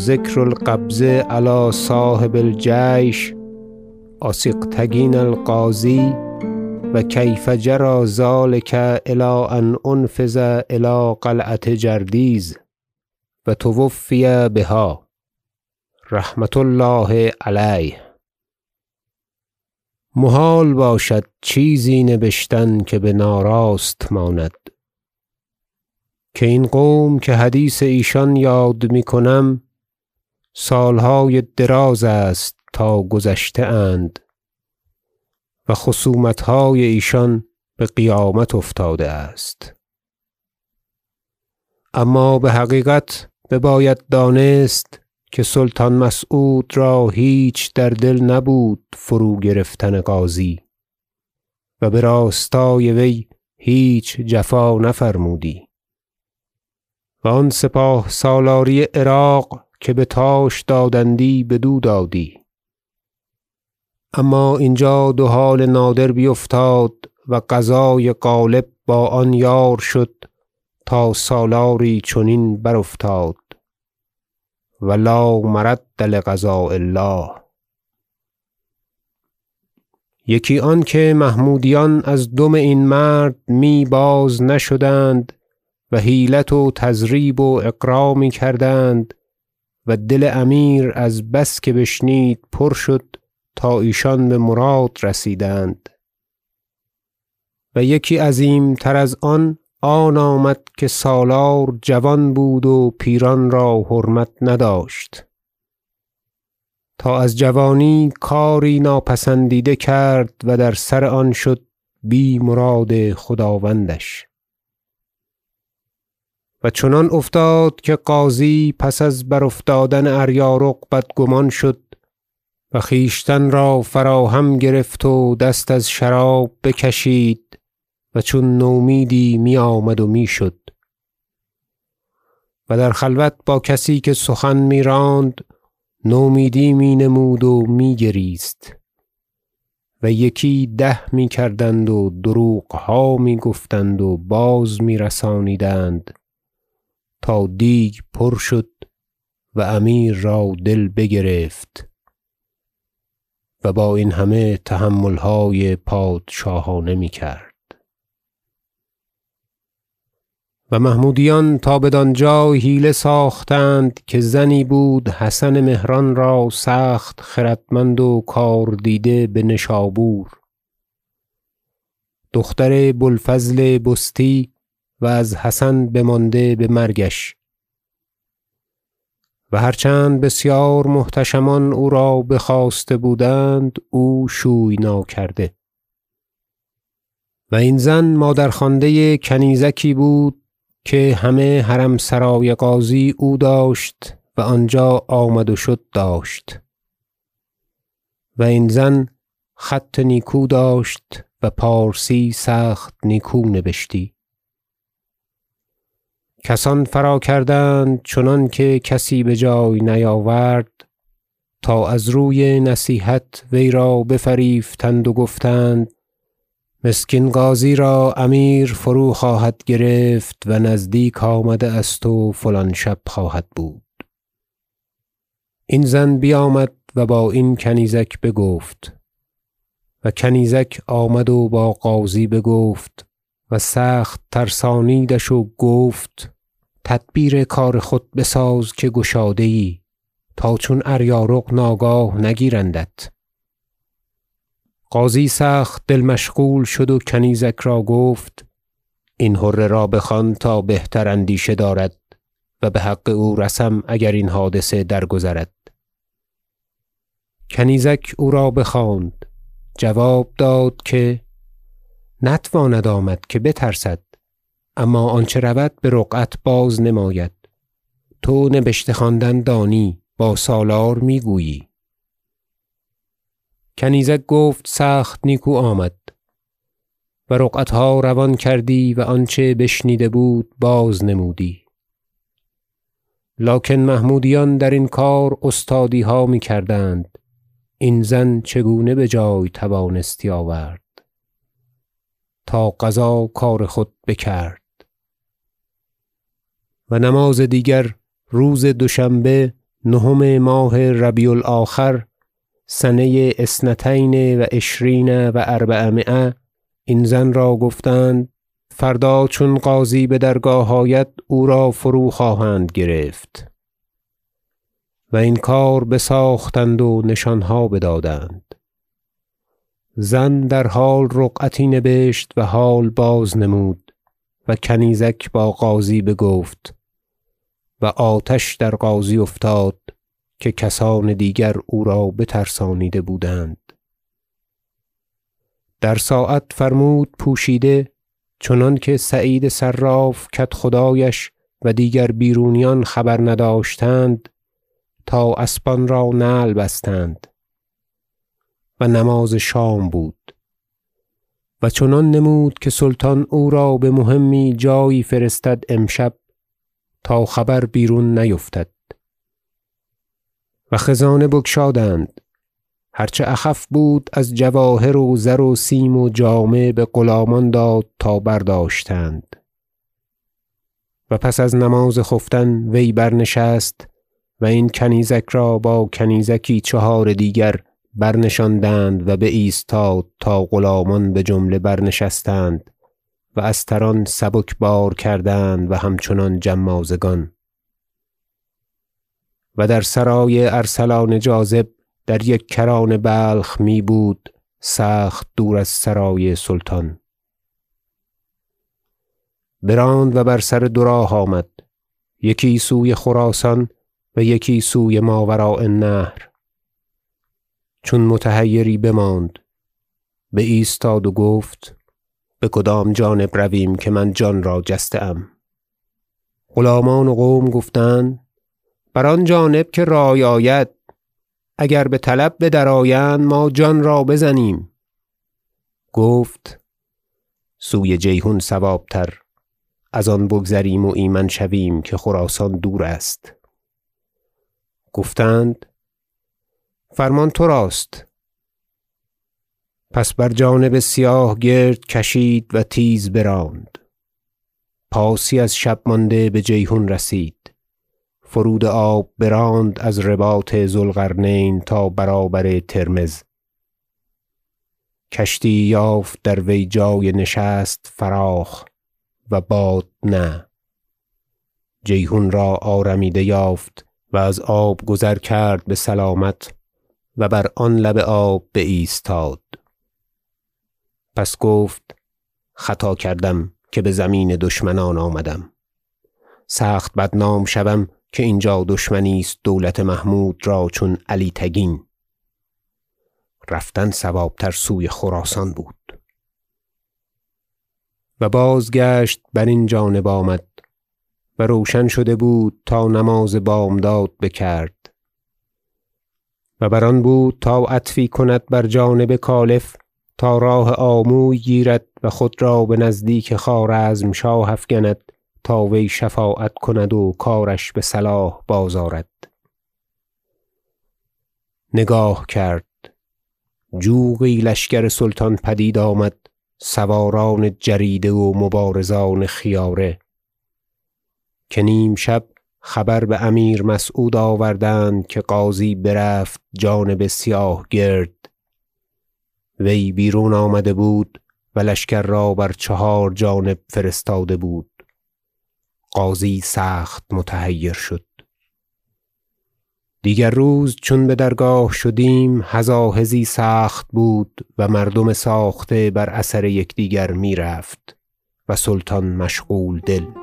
ذکر القبض علی صاحب الجیش اسیغکتگین الغازی و کیف جری ذلک الی ان انفذ الی قلعة جردیز و توفی بها. رحمة الله علیه. محال باشد چیزی نبشتن که بناراست ماند. که این قوم که حدیث ایشان یاد می‌کنم سالهای دراز است تا گذشته اند و خصومتهای ایشان بقیامت افتاده است. اما بحقیقت بباید دانست که سلطان مسعود را هیچ در دل نبود فروگرفتن غازی و براستای وی هیچ جفا نفرمودی و آن سپاه سالاری عراق که بتاش دادندی بدو دادی اما اینجا دو حال نادر بیفتاد و قضای غالب با آن یار شد تا سالاری چنین برافتاد. و لا مرد لقضاء الله. یکی آنکه محمودیان از دم این مرد می بازنشدند و حیلت و تضریب و اغرا می‌کردند و دل امیر از بس که بشنید پر شد تا ایشان بمراد رسیدند. و یکی عظیمتر از آن آن آمد که سالار جوان بود و پیران را حرمت نداشت. تا از جوانی کاری ناپسندیده کرد و در سر آن شد بی مراد خداوندش. و چنان افتاد که غازی پس از برافتادن اریارق بدگمان شد و خویشتن را فراهم گرفت و دست از شراب بکشید و چون نومیدی میآمد و می‌شد. و در خلوت با کسی که سخن میراند نومیدی می نمود و می گریست و یکی ده می‌کردند و دروغها می‌گفتند و باز میرسانیدند. تا دیگ پر شد و امیر را دل بگرفت و با این همه تحملهای پادشاهانه می‌کرد. و محمودیان تا بدانجا حیله ساختند که زنی بود حسن مهران را سخت خردمند و کاردیده بنشابور دختر بو الفضل بستی و از حسن بمانده بمرگش و هر چند بسیار محتشمان او را بخواسته بودند او شوی ناکرده. و این زن مادرخوانده کنیزکی بود که همه حرم سرای غازی او داشت و آنجا آمد و شد داشت. و این زن خط نیکو داشت و پارسی سخت نیکو نبشتی. کسان فراکردند چنانکه کسی بجای نیاورد تا از روی نصیحت وی را بفریفتند و گفتند مسکین غازی را امیر فرو خواهد گرفت و نزدیک آمده است و فلان شب خواهد بود. این زن بیامد و با این کنیزک بگفت و کنیزک آمد و با غازی بگفت و سخت ترسانیدش و گفت تدبیر کار خود بساز که گشاده ای تا چون اریارق ناگاه نگیرندت. غازی سخت دل مشغول شد و کنیزک را گفت این حره را بخوان تا بهتر اندیشه دارد و بحق او رسم اگر این حادثه درگذرد. کنیزک او را بخواند جواب داد که نتواند آمد که بترسد اما آنچه رود برقعت بازنماید تو نبشته خواندن دانی با سالار می‌گویی. کنیزک گفت سخت نیکو آمد و رقعتها روان کردی و آنچه بشنیده بود بازنمودی لکن محمودیان درین کار استادیها می‌کردند. این زن چگونه بجای توانستی آورد؟ تا قضا کار خود بکرد. و نماز دیگر روز دوشنبه نهم ماه ربیع الآخر سنه اثنتین و عشرین و اربعمایه این زن را گفتند فردا چون غازی بدرگاه آید او را فرو خواهند گرفت. و این کار بساختند و نشانها بدادند. زن در حال رقعتی نبشت و حال بازنمود و کنیزک با غازی بگفت و آتش در غازی افتاد که کسان دیگر او را بترسانیده بودند. در ساعت فرمود پوشیده چنانکه سعید صراف کدخدایش و دیگر بیرونیان خبر نداشتند تا اسبان را نعل بستند. و نماز شام بود. و چنان نمود که سلطان او را بمهمی جایی فرستد امشب تا خبر بیرون نیفتد. و خزانه بگشادند. هر چه اخف بود از جواهر و زر و سیم و جامه بغلامان داد تا برداشتند. و پس از نماز خفتن وی برنشست و این کنیزک را با کنیزکی چهار دیگر برنشاندند و بایستاد تا غلامان بجمله برنشستند و استران سبکبار کردند و همچنان جمازگان. و در سرای ارسلان جاذب در یک کران بلخ می بود سخت دور از سرای سلطان. براند و بر سر دو راه آمد یکی سوی خراسان و یکی سوی ماوراء النهر. چون متحیری بماند. بایستاد و گفت بکدام جانب رویم که من جان را جسته ام غلامان و قوم گفتند بر آن جانب که رای آید اگر بطلب بدرآیند ما جان را بزنیم. گفت سوی جیحون صوابتر از آن بگذریم و ایمن شویم که خراسان دور است. گفتند فرمان تراست پس بر جانب سیاه گرد کشید و تیز براند. پاسی از شب مانده بجیحون رسید. فرود آب براند از رباط ذو القرنین تا برابر ترمذ. کشتی یافت در وی جای نشست فراخ و باد نه. جیحون را آرمیده یافت و از آب گذر کرد بسلامت و بر آن لب آب بایستاد. پس گفت خطا کردم که بزمین دشمنان آمدم. سخت بدنام شوم که اینجا دشمنی است دولت محمود را چون علی تگین. رفتن صوابتر سوی خراسان بود. و بازگشت برین جانب آمد و روشن شده بود تا نماز بامداد بکرد. و بر آن بود تا عطفی کند بر جانب کالف تا راه آموی گیرد و خود را بنزدیک خوارزمشاه افگند تا وی شفاعت کند و کارش بصلاح بازآرد نگاه کرد. جوقی لشکر سلطان پدید آمد سواران جریده و مبارزان خیاره. که نیم شب خبر بامیر مسعود آوردند که غازی برفت جانب سیاه گرد. وی بیرون آمده بود و لشکر را بر چهار جانب فرستاده بود. غازی سخت متحیر شد. دیگر روز چون بدرگاه شدیم هزاهزی سخت بود و مردم ساخته بر اثر یکدیگر می‌رفت و سلطان مشغول دل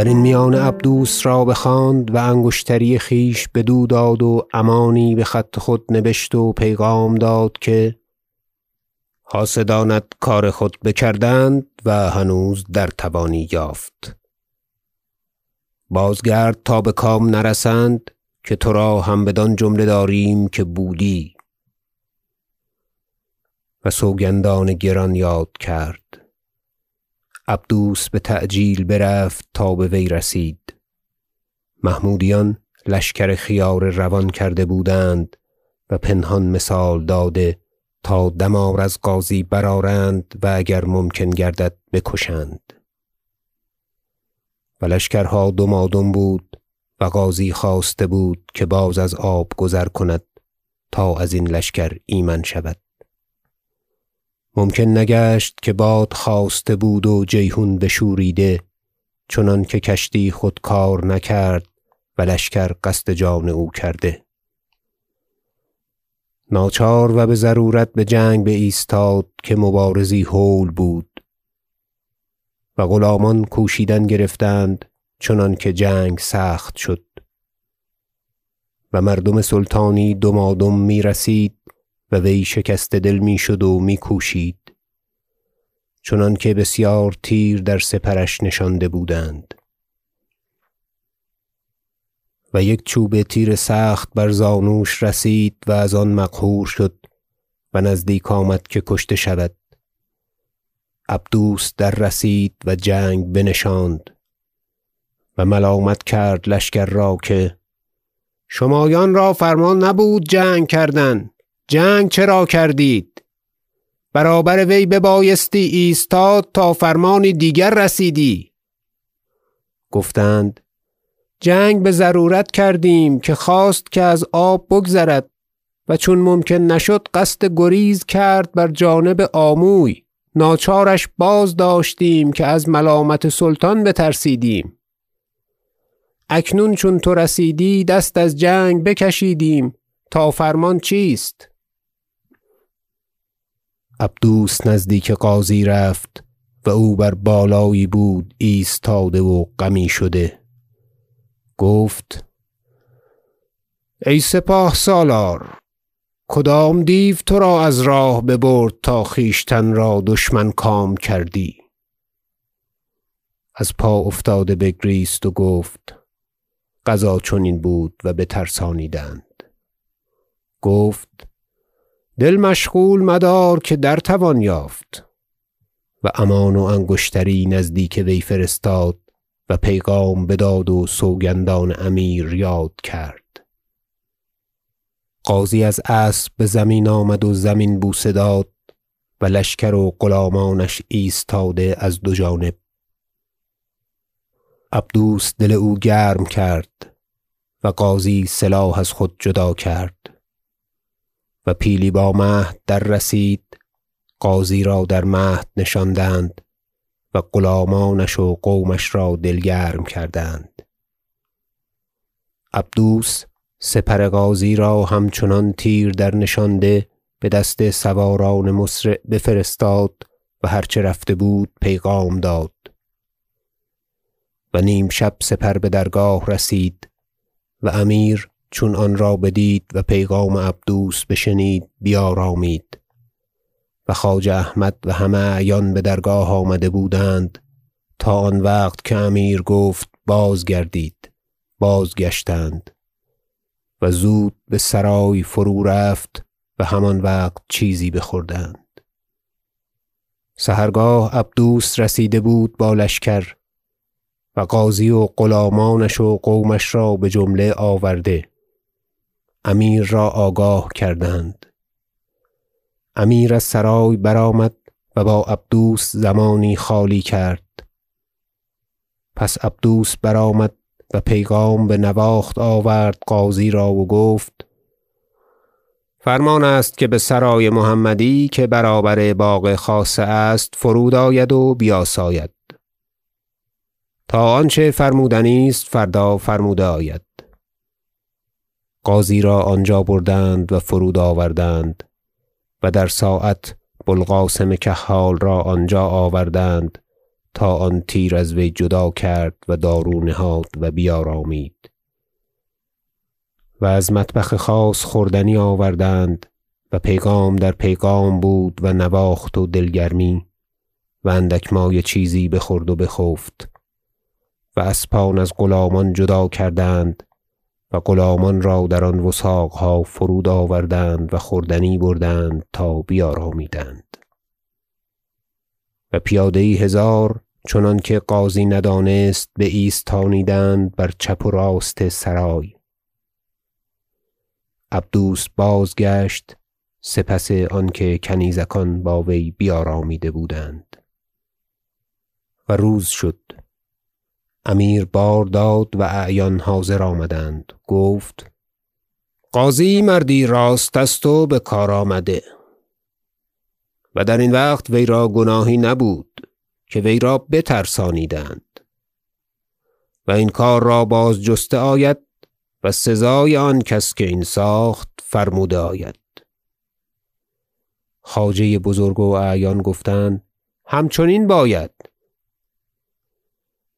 درین میانه عبدوس را بخواند و انگشتری خویش بدو داد و امانی بخط خود نبشت و پیغام داد که حاسدانت کار خود بکردند و هنوز در توانی یافت. بازگرد تا بکام نرسند که ترا هم بدان جمله داریم که بودی. و سوگندان گران یاد کرد. عبدوس بتعجیل برفت تا بوی رسید. محمودیان لشکر خیاره روان کرده بودند و پنهان مثال داده تا دمار از غازی برآرند و اگر ممکن گردد بکشند. و لشکرها دمادم بود و غازی خواسته بود که باز از آب گذر کند تا ازین لشکر ایمن شود. ممکن نگشت که باد خاسته بود و جیحون بشوریده چنانکه کشتی خود کار نکرد و لشکر قصد جان او کرده. ناچار و بضرورت بجنگ بایستاد که مبارزی هول بود و غلامان کوشیدن گرفتند چنانکه جنگ سخت شد. و مردم سلطانی دمادم می‌رسید و وی شکسته دل می‌شد و میکوشید. چنانکه بسیار تیر در سپرش نشانده بودند. و یک چوبه تیر سخت بر زانوش رسید و از آن مقهور شد و نزدیک آمد که کشته شود. عبدوس دررسید و جنگ بنشاند و ملامت کرد لشکر را که شمایان را فرمان نبود جنگ کردن. جنگ چرا کردید؟ برابر وی ببایستی ایستاد تا فرمانی دیگر رسیدی. گفتند جنگ بضرورت کردیم که خواست که از آب بگذرد و چون ممکن نشد قصد گریز کرد بر جانب آموی ناچارش بازداشتیم که از ملامت سلطان بترسیدیم. اکنون چون تو رسیدی دست از جنگ بکشیدیم تا فرمان چیست؟ عبدوس نزدیک غازی رفت و او بر بالایی بود ایستاده و غمی شده. گفت ای سپاه سالار کدام دیو ترا از راه ببرد تا خویشتن را دشمن کام کردی؟ از پا افتاده بگریست و گفت قضا چنین بود و بترسانیدند. گفت دل مشغول مدار که در توان یافت. و امان و انگشتری نزدیک وی فرستاد و پیغام بداد و سوگندان امیر یاد کرد. غازی از اسب بزمین آمد و زمین بوسه داد و لشکر و غلامانش ایستاده از دو جانب. عبدوس دل او گرم کرد و غازی سلاح از خود جدا کرد. پیلی با مهد دررسید غازی را در مهد نشاندند و غلامانش و قومش را دل گرم کردند. عبدوس سپر غازی را همچنان تیر درنشانده بدست سواران مسرع بفرستاد و هر چه رفته بود پیغام داد. و نیم شب سپر بدرگاه رسید و امیر چون آن را بدید و پیغام عبدوس بشنید بیارامید. و خواجه احمد و همه اعیان بدرگاه آمده بودند. تا آن وقت که امیر گفت بازگردید. بازگشتند. و زود بسرای فرو رفت و همان وقت چیزی بخوردند. سحرگاه عبدوس رسیده بود با لشکر و غازی و غلامانش و قومش را بجمله آورده. امیر را آگاه کردند. امیر از سرای برآمد و با عبدوس زمانی خالی کرد. پس عبدوس برآمد و پیغام بنواخت آورد غازی را و گفت فرمان است که بسرای محمدی که برابر باغ خاصه است فرود آید و بیاساید. تا آنچه فرمودنی است فردا فرموده آید. غازی را آنجا بردند و فرود آوردند و در ساعت بو القاسم کحال را آنجا آوردند تا آن تیر از وی جدا کرد و دارو نهاد و بیارامید. و از مطبخ خاص خوردنی آوردند و پیغام در پیغام بود و نواخت و دل گرمی و اندک مایه چیزی بخورد و بخفت و اسبان از غلامان جدا کردند و غلامان را در آن وثاقها فرود آوردند و خوردنی بردند تا بیارامیدند. و پیاده هزار چنانکه غازی ندانست بایستانیدند بر چپ و راست سرای. عبدوس بازگشت سپس آنکه کنیزکان با وی بیارامیده بودند. و روز شد. امیر بار داد و اعیان حاضر آمدند. گفت قاضی مردی راست است و بکار آمده. و درین وقت وی را گناهی نبود که وی را بترسانیدند. و این کار را بازجسته آید و سزای آن کس که این ساخت فرموده آید. خواجه بزرگ و اعیان گفتند همچنین باید.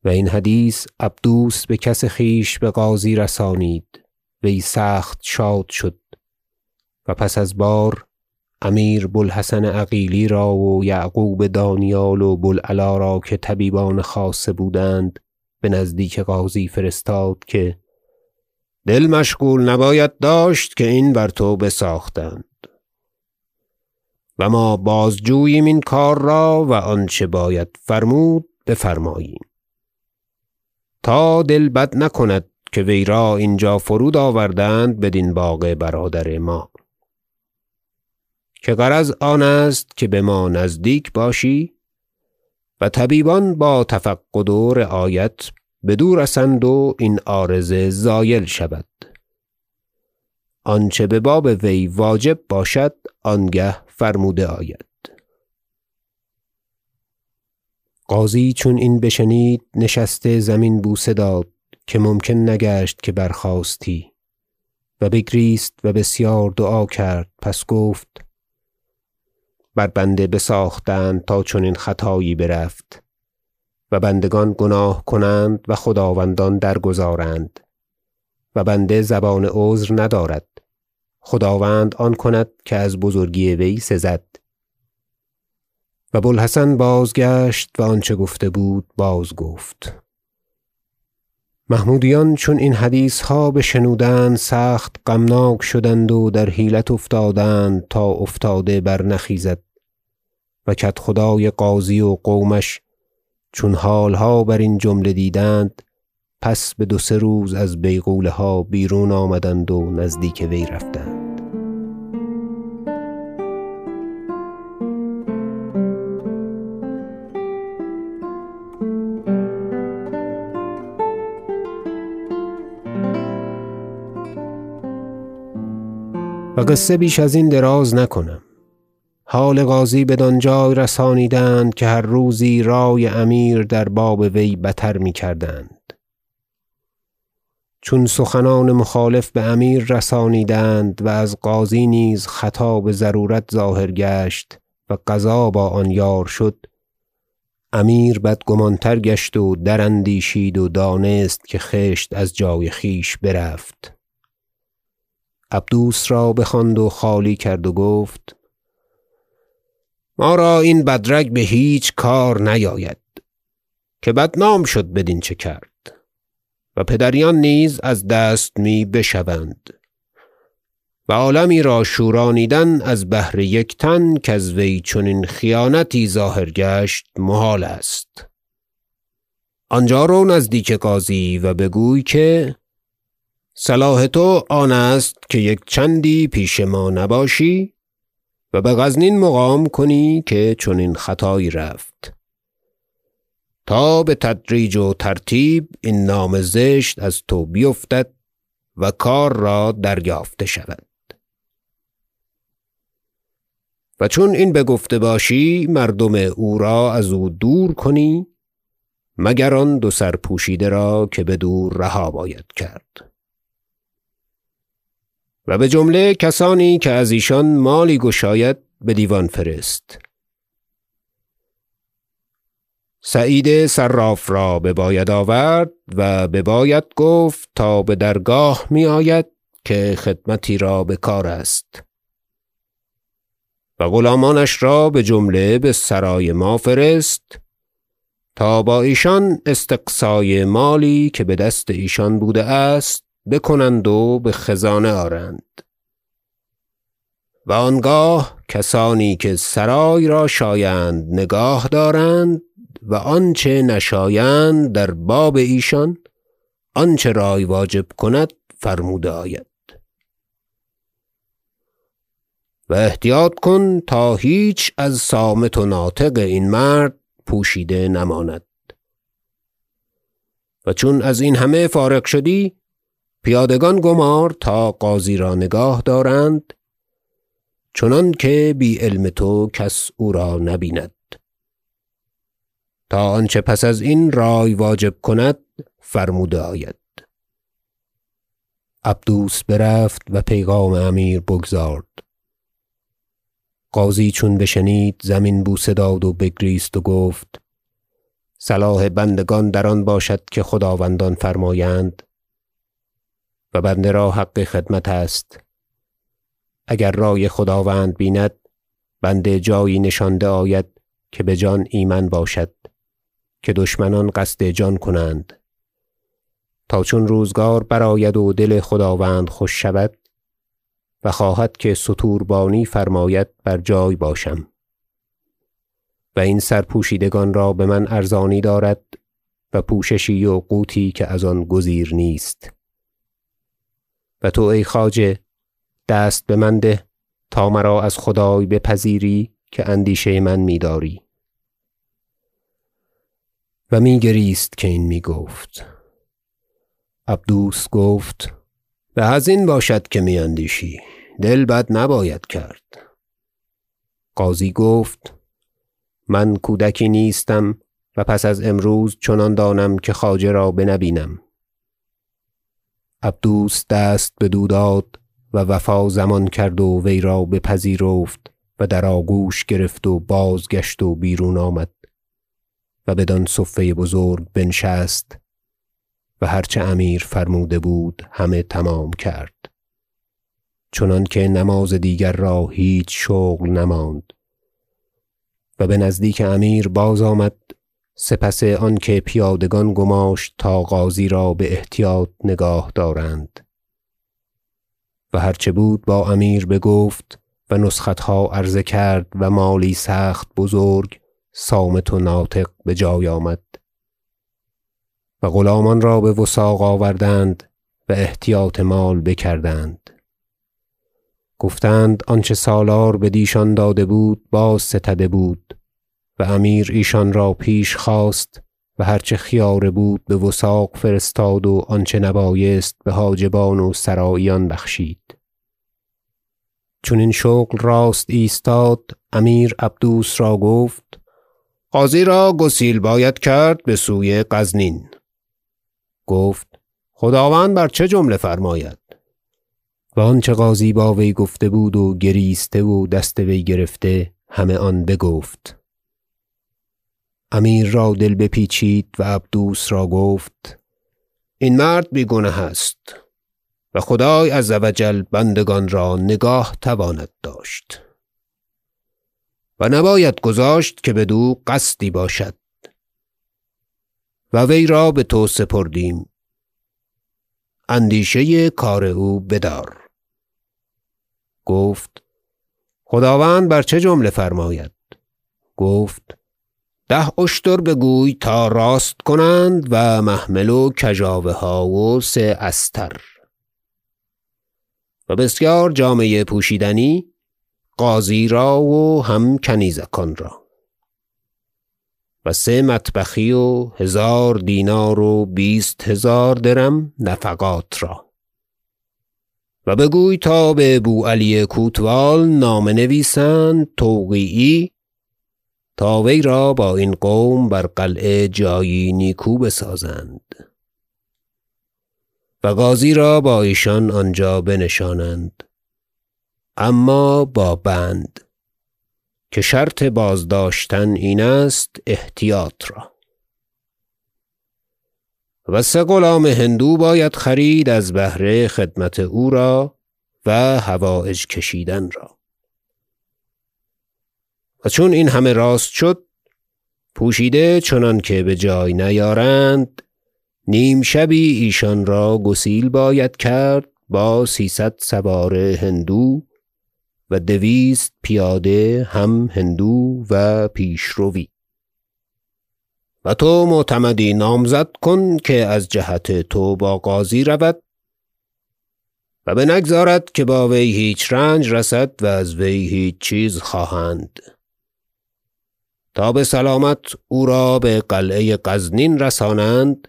و این حدیث عبدوس بکس خویش بقاضی رسانید. وی سخت شاد شد. و پس از بار امیر بو الحسن عقیلی را و یعقوب دانیال و بو العلا را که طبیبان خاصه بودند بنزدیک قاضی فرستاد که دل مشغول نباید داشت که این بر تو بساختند. و ما بازجوییم این کار را و آنچه باید فرمود بفرماییم. تا دل بد نکند که وی را اینجا فرود آوردند بدین باغ برادر ما. که غرض آن است که بما نزدیک باشی و طبیبان با تفقد و رعایت بدو رسند و این عارضه زایل شود. آنچه بباب وی واجب باشد آنگه فرموده آید. قاضی چون این بشنید نشسته زمین بوسه داد که ممکن نگشت که برخاستی. و بگریست و بسیار دعا کرد پس گفت بر بنده بساختند تا چنین خطایی برفت. و بندگان گناه کنند و خداوندان درگذارند. و بنده زبان عذر ندارد. خداوند آن کند که از بزرگی وی سزد. و بو الحسن بازگشت و آنچه گفته بود بازگفت محمودیان چون این حدیثها بشنودند سخت غمناک شدند و در حیلت افتادند تا افتاده برنخیزد و کدخدای قاضی و قومش چون حالها برین جمله دیدند پس بدو سه روز از بیغوله ها بیرون آمدند و نزدیک وی رفتند. قصه بیش ازین دراز نکنم. حال قاضی جای رسانیدند که هر روزی رای امیر در باب وی بتر می‌کردند. چون سخنان مخالف بامیر رسانیدند و از قاضی نیز خطا بضرورت ظاهر گشت و قضا با آن یار شد امیر بدگمان تر گشت و دراندیشید و دانست که خشت از جای خویش برفت. عبدوس را بخواند و خالی کرد و گفت ما را این بدرگ بهیچ کار نیاید که بدنام شد بدین چه کرد و پدریان نیز از دست می بشوند و عالمی را شورانیدن از بهر یک تن کز وی چنین خیانتی ظاهر گشت محال است. آنجا رو نزدیک قاضی و بگوی که صلاح تو آن است که یک چندی پیش ما نباشی و بغزنین مقام کنی که چنین خطایی رفت. تا بتدریج و ترتیب این نام زشت از تو بیفتد و کار را دریافته شود. و چون این بگفته باشی مردم او را ازو دور کنی مگر آن دو سرپوشیده را که بدو رها باید کرد. و بجمله کسانی که از ایشان مالی گشاید بدیوان فرست. سعید صراف را بباید آورد و بباید گفت تا بدرگاه میآید که خدمتی را بکار است. و غلامانش را بجمله بسرای ما فرست تا با ایشان استقصای مالی که بدست ایشان بوده است بکنند و بخزانه آرند. و آنگاه کسانی که سرای را شایند نگاه دارند و آنچه نشایند در باب ایشان آنچه رای واجب کند فرموده آید. و احتیاط کن تا هیچ از صامت و ناطق این مرد پوشیده نماند. و چون از این همه فارغ شدی پیادگان گمار تا قاضی را نگاه دارند چنانکه بی علم تو کس او را نبیند. تا آنچه پس از این رای واجب کند فرموده آید. عبدوس برفت و پیغام امیر بگزارد. قاضی چون بشنید زمین بوسه داد و بگریست و گفت صلاح بندگان در آن باشد که خداوندان فرمایند و بنده را حق خدمت است. اگر رای خداوند بیند بنده جایی نشانده آید که بجان ایمن باشد که دشمنان قصد جان کنند. تا چون روزگار برآید و دل خداوند خوش شود و خواهد که ستوربانی فرماید بر جای باشم. و این سرپوشیدگان را بمن ارزانی دارد و پوششی و قوتی که از آن گزیر نیست. و تو ای خواجه دست بمن ده تا مرا از خدای بپذیری که اندیشه من میداری. و میگریست که این می‌گفت. عبدوس گفت به ازین باشد که می اندیشی دل بد نباید کرد. قاضی گفت من کودکی نیستم و پس از امروز چنان دانم که خواجه را بنبینم. عبدوس دست بدو داد و وفا ضمان کرد و وی را بپذیرفت و در آگوش گرفت و بازگشت و بیرون آمد و بدان صفه بزرگ بنشست و هر چه امیر فرموده بود همه تمام کرد. چنانکه نماز دیگر را هیچ شغل نماند و بنزدیک امیر بازآمد سپس آنکه پیادگان گماشت تا غازی را باحتیاط نگاه دارند. و هر چه بود با امیر بگفت و نسختها عرضه کرد و مالی سخت بزرگ صامت و ناطق بجای آمد. و غلامان را بوثاق آوردند و احتیاط مال بکردند. گفتند آنچه سالار بدیشان داده بود بازستده بود. امیر ایشان را پیش خواست و هر چه خیاره بود بوثاق فرستاد و آنچه نبایست بحاجبان و سراییان بخشید. چون این شغل راست ایستاد امیر عبدوس را گفت قاضی را گسیل باید کرد بسوی غزنین. گفت خداوند بر چه جمله فرماید؟ و آنچه قاضی با وی گفته بود و گریسته و دست وی گرفته همه آن بگفت. امیر را دل بپیچید و عبدوس را گفت این مرد بی گنه است و خدای عز و جل بندگان را نگاه تواند داشت و نباید گذاشت که بدو قصدی باشد و وی را بتو سپردیم. اندیشه کار او بدار. گفت خداوند بر چه جمله فرماید؟ گفت ده اشتر بگوی تا راست کنند و محمل و کژاوه ها و سه استر. و بسیار جامه پوشیدنی قاضی را و هم کنیزکان را. و سه مطبخی و هزار دینار و بیست هزار درم نفقات را. و بگوی تا به بوعلی کوتوال نامه نویسند توقیعی تا وی را با این قوم بر قلعه جایی نیکو بسازند. و قاضی را با ایشان آنجا بنشانند. اما با بند که شرط بازداشتن این است احتیاط را. و سه غلام هندو باید خرید از بهر خدمت او را و حوایج کشیدن را. و چون این همه راست شد پوشیده چنانکه بجای نیارند نیم شبی ایشان را گسیل باید کرد با سیصد سوار هندو و دویست پیاده هم هندو و پیشروی. و تو معتمدی نامزد کن که از جهت تو با قاضی رود و بنگذارد که با وی هیچ رنج رسد و از وی هیچ چیز خواهند. تا بسلامت او را بقلعه غزنین رسانند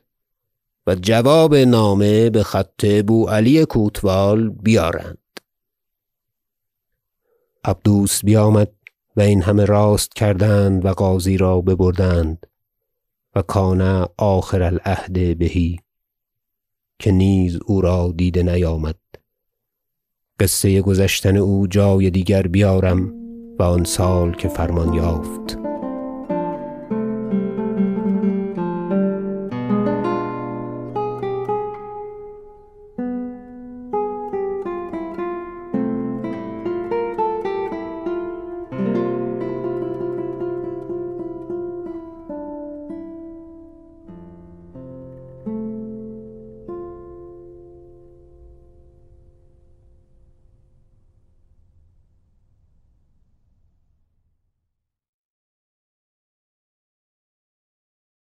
و جواب نامه بخط بوعلی کوتوال بیارند. عبدوس بیامد و این همه راست کردند و غازی را ببردند و کان آخر العهد به که نیز او را دیده نیامد. قصه گذشتن او جای دیگر بیارم و آن سال که فرمان یافت.